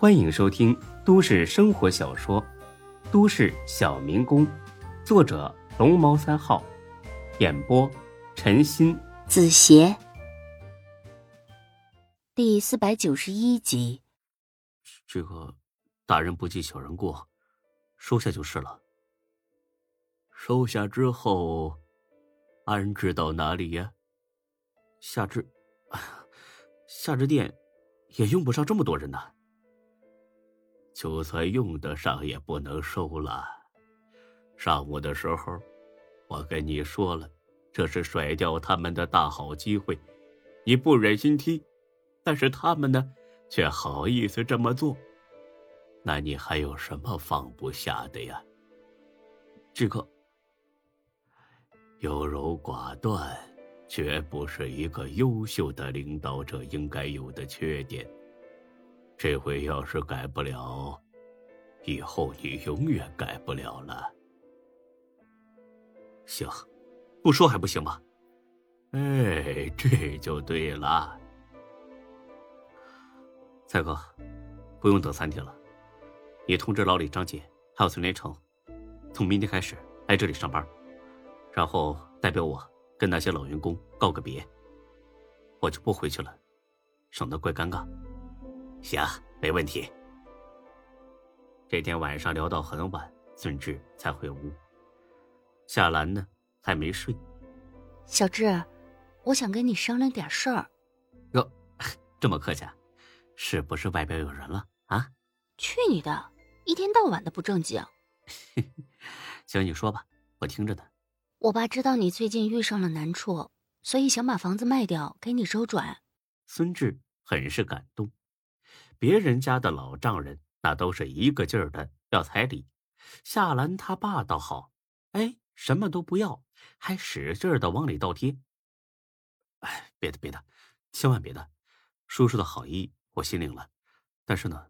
欢迎收听都市生活小说《都市小民工》，作者龙猫三号，演播陈鑫、子邪，第四百九十一集。这个大人不计小人过，收下就是了。收下之后，安置到哪里呀？下至，下至店，也用不上这么多人呢。就算用得上，也不能收了。上午的时候，我跟你说了，这是甩掉他们的大好机会，你不忍心踢，但是他们呢，却好意思这么做。那你还有什么放不下的呀？这个，优柔寡断，绝不是一个优秀的领导者应该有的缺点。这回要是改不了，以后你永远改不了了。行，不说还不行吗？哎，这就对了。蔡哥，不用等三天了，你通知老李、张姐还有孙连成，从明天开始来这里上班，然后代表我跟那些老员工告个别，我就不回去了，省得怪尴尬。行，没问题。这天晚上聊到很晚，孙志才回屋。夏兰呢，还没睡。小志，我想跟你商量点事儿。哟，这么客气，是不是外边有人了啊？去你的！一天到晚的不正经。行，你说吧，我听着呢。我爸知道你最近遇上了难处，所以想把房子卖掉给你周转。孙志很是感动。别人家的老丈人那都是一个劲儿的要彩礼，夏兰他爸倒好，哎，什么都不要，还使劲的往里倒贴。哎，别的别的，千万别的，叔叔的好意我心领了，但是呢，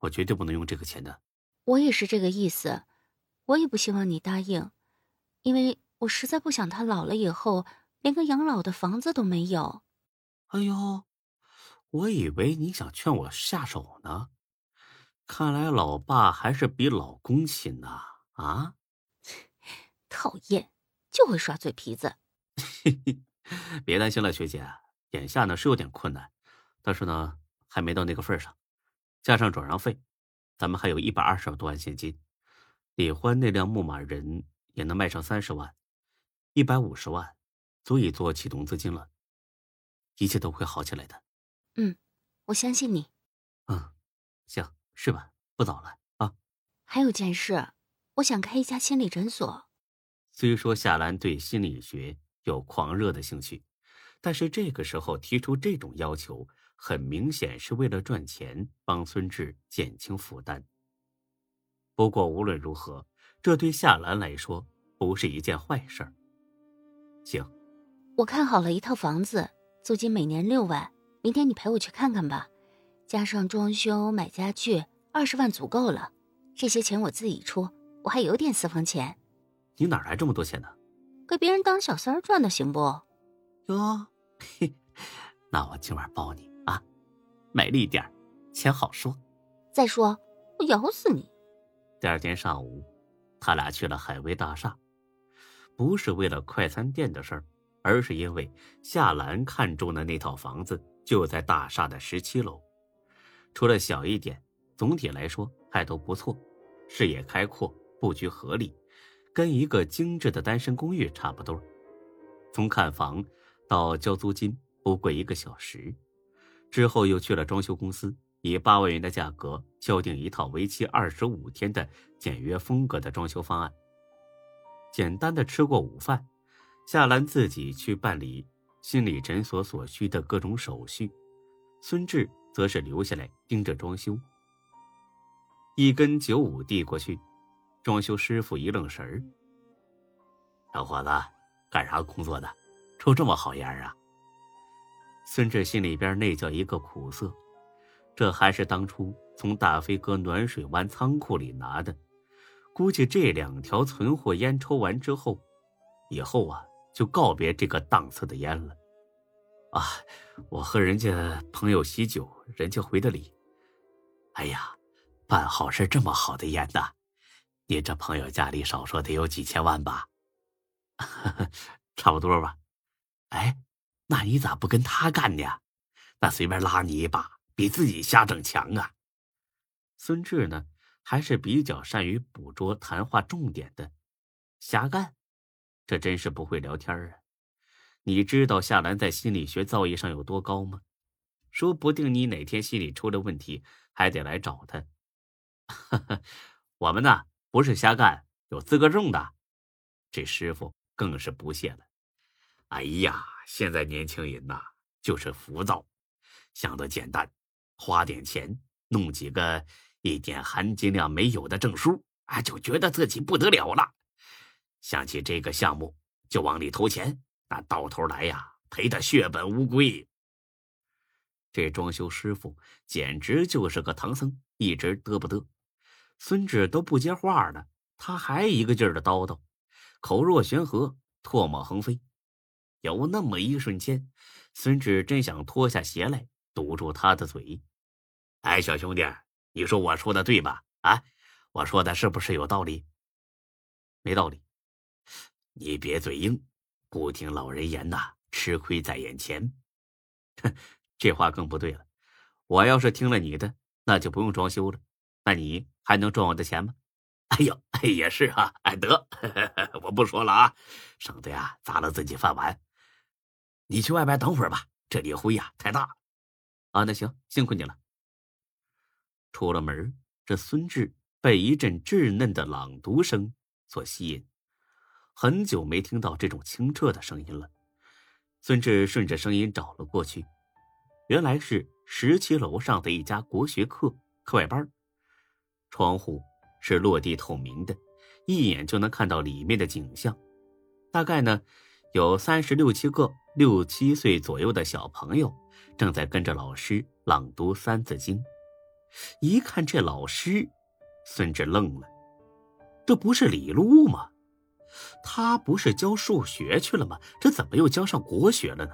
我绝对不能用这个钱的。我也是这个意思，我也不希望你答应，因为我实在不想他老了以后连个养老的房子都没有。哎呦。我以为你想劝我下手呢，看来老爸还是比老公亲呐！啊，讨厌，就会耍嘴皮子。别担心了，学姐，眼下呢是有点困难，但是呢还没到那个份上，加上转让费，咱们还有一百二十多万现金，李欢那辆牧马人也能卖上三十万，一百五十万足以做启动资金了，一切都会好起来的。嗯，我相信你。嗯，行，是吧？不早了啊。还有件事，我想开一家心理诊所。虽说夏兰对心理学有狂热的兴趣，但是这个时候提出这种要求，很明显是为了赚钱，帮孙志减轻负担。不过无论如何，这对夏兰来说不是一件坏事。行，我看好了一套房子，租金每年六万。明天你陪我去看看吧，加上装修、买家具，二十万足够了。这些钱我自己出，我还有点私房钱。你哪来这么多钱呢？给别人当小三赚的，行不？哟，嘿，那我今晚包你啊，美丽点钱好说。再说，我咬死你！第二天上午，他俩去了海威大厦，不是为了快餐店的事儿，而是因为夏兰看中的那套房子。就在大厦的十七楼，除了小一点，总体来说还都不错，视野开阔，布局合理，跟一个精致的单身公寓差不多。从看房到交租金不贵一个小时，之后又去了装修公司，以八万元的价格敲定一套为期二十五天的简约风格的装修方案。简单的吃过午饭，夏兰自己去办理。心理诊所所需的各种手续，孙志则是留下来盯着装修。一根九五递过去，装修师傅一愣神儿：“小伙子，干啥工作的？抽这么好烟啊？”孙志心里边那叫一个苦涩，这还是当初从大飞哥暖水湾仓库里拿的，估计这两条存货烟抽完之后，以后啊。就告别这个档次的烟了，啊！我和人家朋友喜酒，人家回的礼。哎呀，办好事这么好的烟呐！你这朋友家里少说得有几千万吧？差不多吧。哎，那你咋不跟他干呢？那随便拉你一把，比自己瞎整强啊！孙志呢，还是比较善于捕捉谈话重点的。瞎干，这真是不会聊天啊！你知道夏兰在心理学造诣上有多高吗？说不定你哪天心里出了问题，还得来找他。我们呢？不是瞎干，有资格证的。这师傅更是不屑了。哎呀，现在年轻人呐，就是浮躁，想的简单，花点钱弄几个一点含金量没有的证书，啊，就觉得自己不得了了。想起这个项目就往里投钱，那到头来呀，赔的血本无归。这装修师傅简直就是个唐僧，一直嘚不嘚。孙志都不接话了，他还一个劲儿的叨叨，口若悬河，唾沫横飞。有那么一瞬间，孙志真想脱下鞋来堵住他的嘴。哎，小兄弟，你说我说的对吧？啊，我说的是不是有道理？没道理。你别嘴硬，不听老人言呐，吃亏在眼前。哼，这话更不对了。我要是听了你的，那就不用装修了。那你还能赚我的钱吗？哎呦，也是啊！哎，得，我不说了啊，省得呀砸了自己饭碗。你去外边等会儿吧，这里灰呀太大。啊，那行，辛苦你了。出了门，这孙志被一阵稚嫩的朗读声所吸引，很久没听到这种清澈的声音了。孙志顺着声音找了过去，原来是十七楼上的一家国学课课外班。窗户是落地透明的，一眼就能看到里面的景象。大概呢，有三十六七个六七岁左右的小朋友正在跟着老师朗读《三字经》。一看这老师，孙志愣了：这不是李璐吗？他不是教数学去了吗？这怎么又教上国学了呢？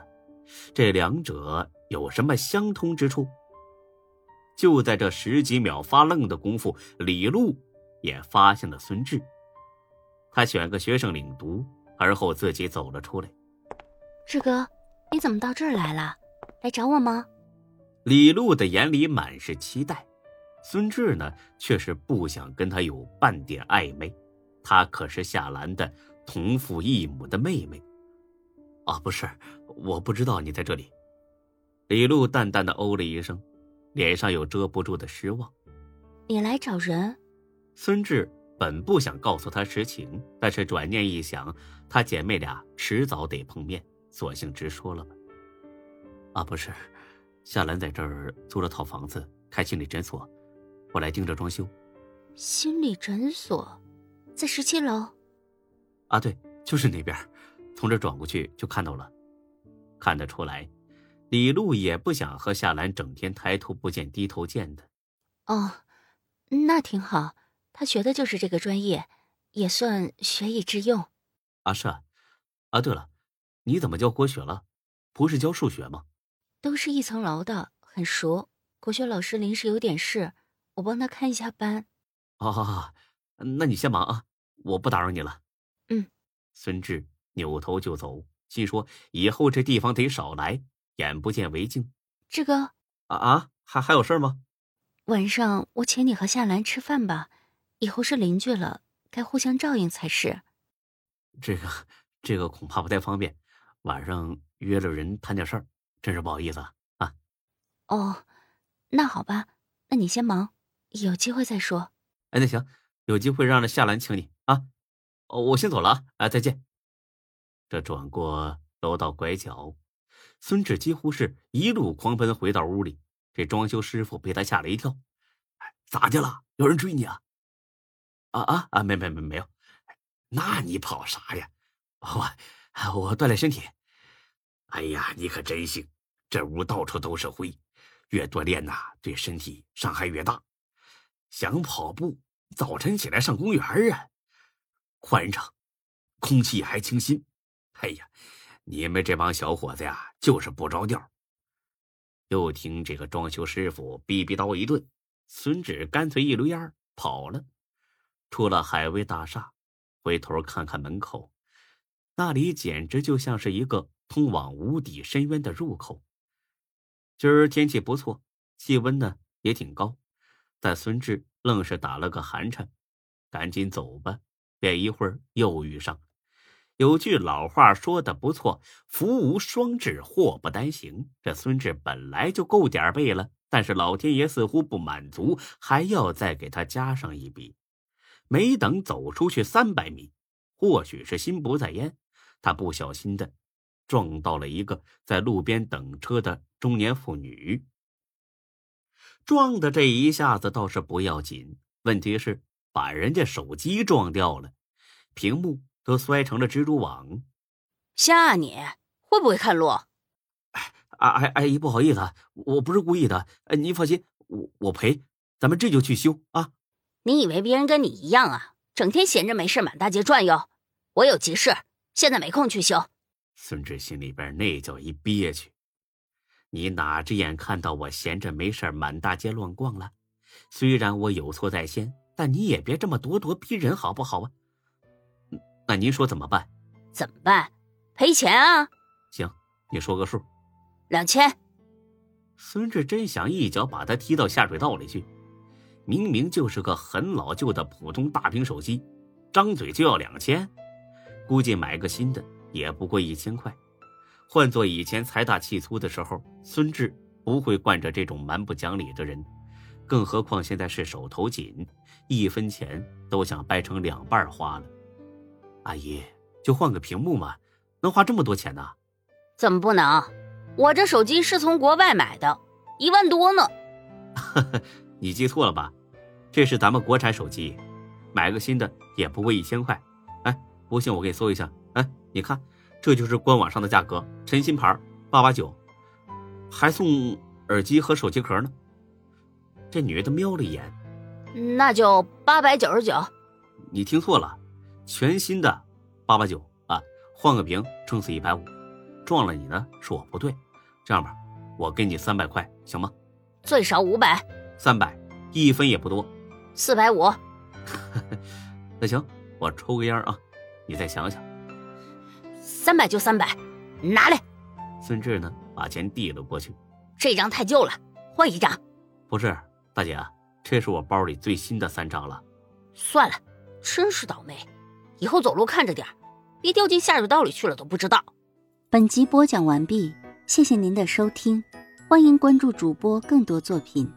这两者有什么相通之处？就在这十几秒发愣的功夫，李璐也发现了孙志。他选个学生领读，而后自己走了出来。志哥，你怎么到这儿来了？来找我吗？李璐的眼里满是期待，孙志呢，却是不想跟他有半点暧昧。他可是夏兰的同父异母的妹妹。啊，不是，我不知道你在这里。李璐淡淡的哦了一声。脸上有遮不住的失望。你来找人？孙志本不想告诉他实情，但是转念一想，他姐妹俩迟早得碰面，索性直说了吧。啊，不是，夏兰在这儿租了套房子，开心理诊所，我来盯着装修。心理诊所，在十七楼。啊，对，就是那边，从这转过去就看到了，看得出来。李璐也不想和夏兰整天抬头不见低头见的。哦，那挺好，他学的就是这个专业，也算学以致用。啊，是啊。啊，对了，你怎么教国学了？不是教数学吗？都是一层楼的，很熟。国学老师临时有点事，我帮他看一下班。好好好，那你先忙啊，我不打扰你了。嗯。孙志扭头就走，心说以后这地方得少来。眼不见为净，志哥啊啊，还还有事吗？晚上我请你和夏兰吃饭吧，以后是邻居了，该互相照应才是。这个这个恐怕不太方便，晚上约了人谈点事儿，真是不好意思啊。哦，那好吧，那你先忙，有机会再说。哎，那行，有机会让夏兰请你啊。我先走了啊，啊，再见。这转过楼道拐角。孙志几乎是一路狂奔回到屋里，这装修师傅被他吓了一跳。咋的了？有人追你啊？啊啊啊！没没没没有。那你跑啥呀？我我锻炼身体。哎呀，你可真行！这屋到处都是灰，越锻炼呐，对身体伤害越大。想跑步，早晨起来上公园啊，宽敞，空气还清新。哎呀！你们这帮小伙子呀，就是不着调。又听这个装修师傅逼逼叨一顿，孙志干脆一溜烟跑了，出了海威大厦，回头看看门口，那里简直就像是一个通往无底深渊的入口。今儿天气不错，气温呢也挺高，但孙志愣是打了个寒颤，赶紧走吧。别一会儿又遇上。有句老话说的不错：“福无双至，祸不单行。”这孙志本来就够点背了，但是老天爷似乎不满足，还要再给他加上一笔。没等走出去三百米，或许是心不在焉，他不小心的撞到了一个在路边等车的中年妇女。撞的这一下子倒是不要紧，问题是把人家手机撞掉了，屏幕。都摔成了蜘蛛网，吓你会不会看路？哎，阿阿阿姨，不好意思，我不是故意的。哎，您放心，我我赔，咱们这就去修啊。你以为别人跟你一样啊？整天闲着没事满大街转悠？我有急事，现在没空去修。孙志心里边那叫一憋屈。你哪只眼看到我闲着没事满大街乱逛了？虽然我有错在先，但你也别这么咄咄逼人，好不好啊？那您说怎么办？怎么办？赔钱啊！行，你说个数。两千。孙志真想一脚把他踢到下水道里去。明明就是个很老旧的普通大屏手机，张嘴就要两千，估计买个新的也不过一千块。换做以前财大气粗的时候，孙志不会惯着这种蛮不讲理的人。更何况现在是手头紧，一分钱都想掰成两半花了。阿姨，就换个屏幕嘛，能花这么多钱呢？怎么不能？我这手机是从国外买的，一万多呢。你记错了吧？这是咱们国产手机，买个新的也不过一千块。哎，不信我给你搜一下。哎，你看，这就是官网上的价格，陈新牌，八八九，还送耳机和手机壳呢。这女的瞄了一眼，那就八百九十九。你听错了。全新的，八八九啊，换个屏撑死一百五，撞了你呢是我不对，这样吧，我给你三百块行吗？最少五百，三百，一分也不多，四百五。那行，我抽个烟啊，你再想想。三百就三百，拿来。孙志呢，把钱递了过去。这张太旧了，换一张。不是，大姐，这是我包里最新的三张了。算了，真是倒霉。以后走路看着点别掉进下水道里去了都不知道。本集播讲完毕，谢谢您的收听，欢迎关注主播更多作品。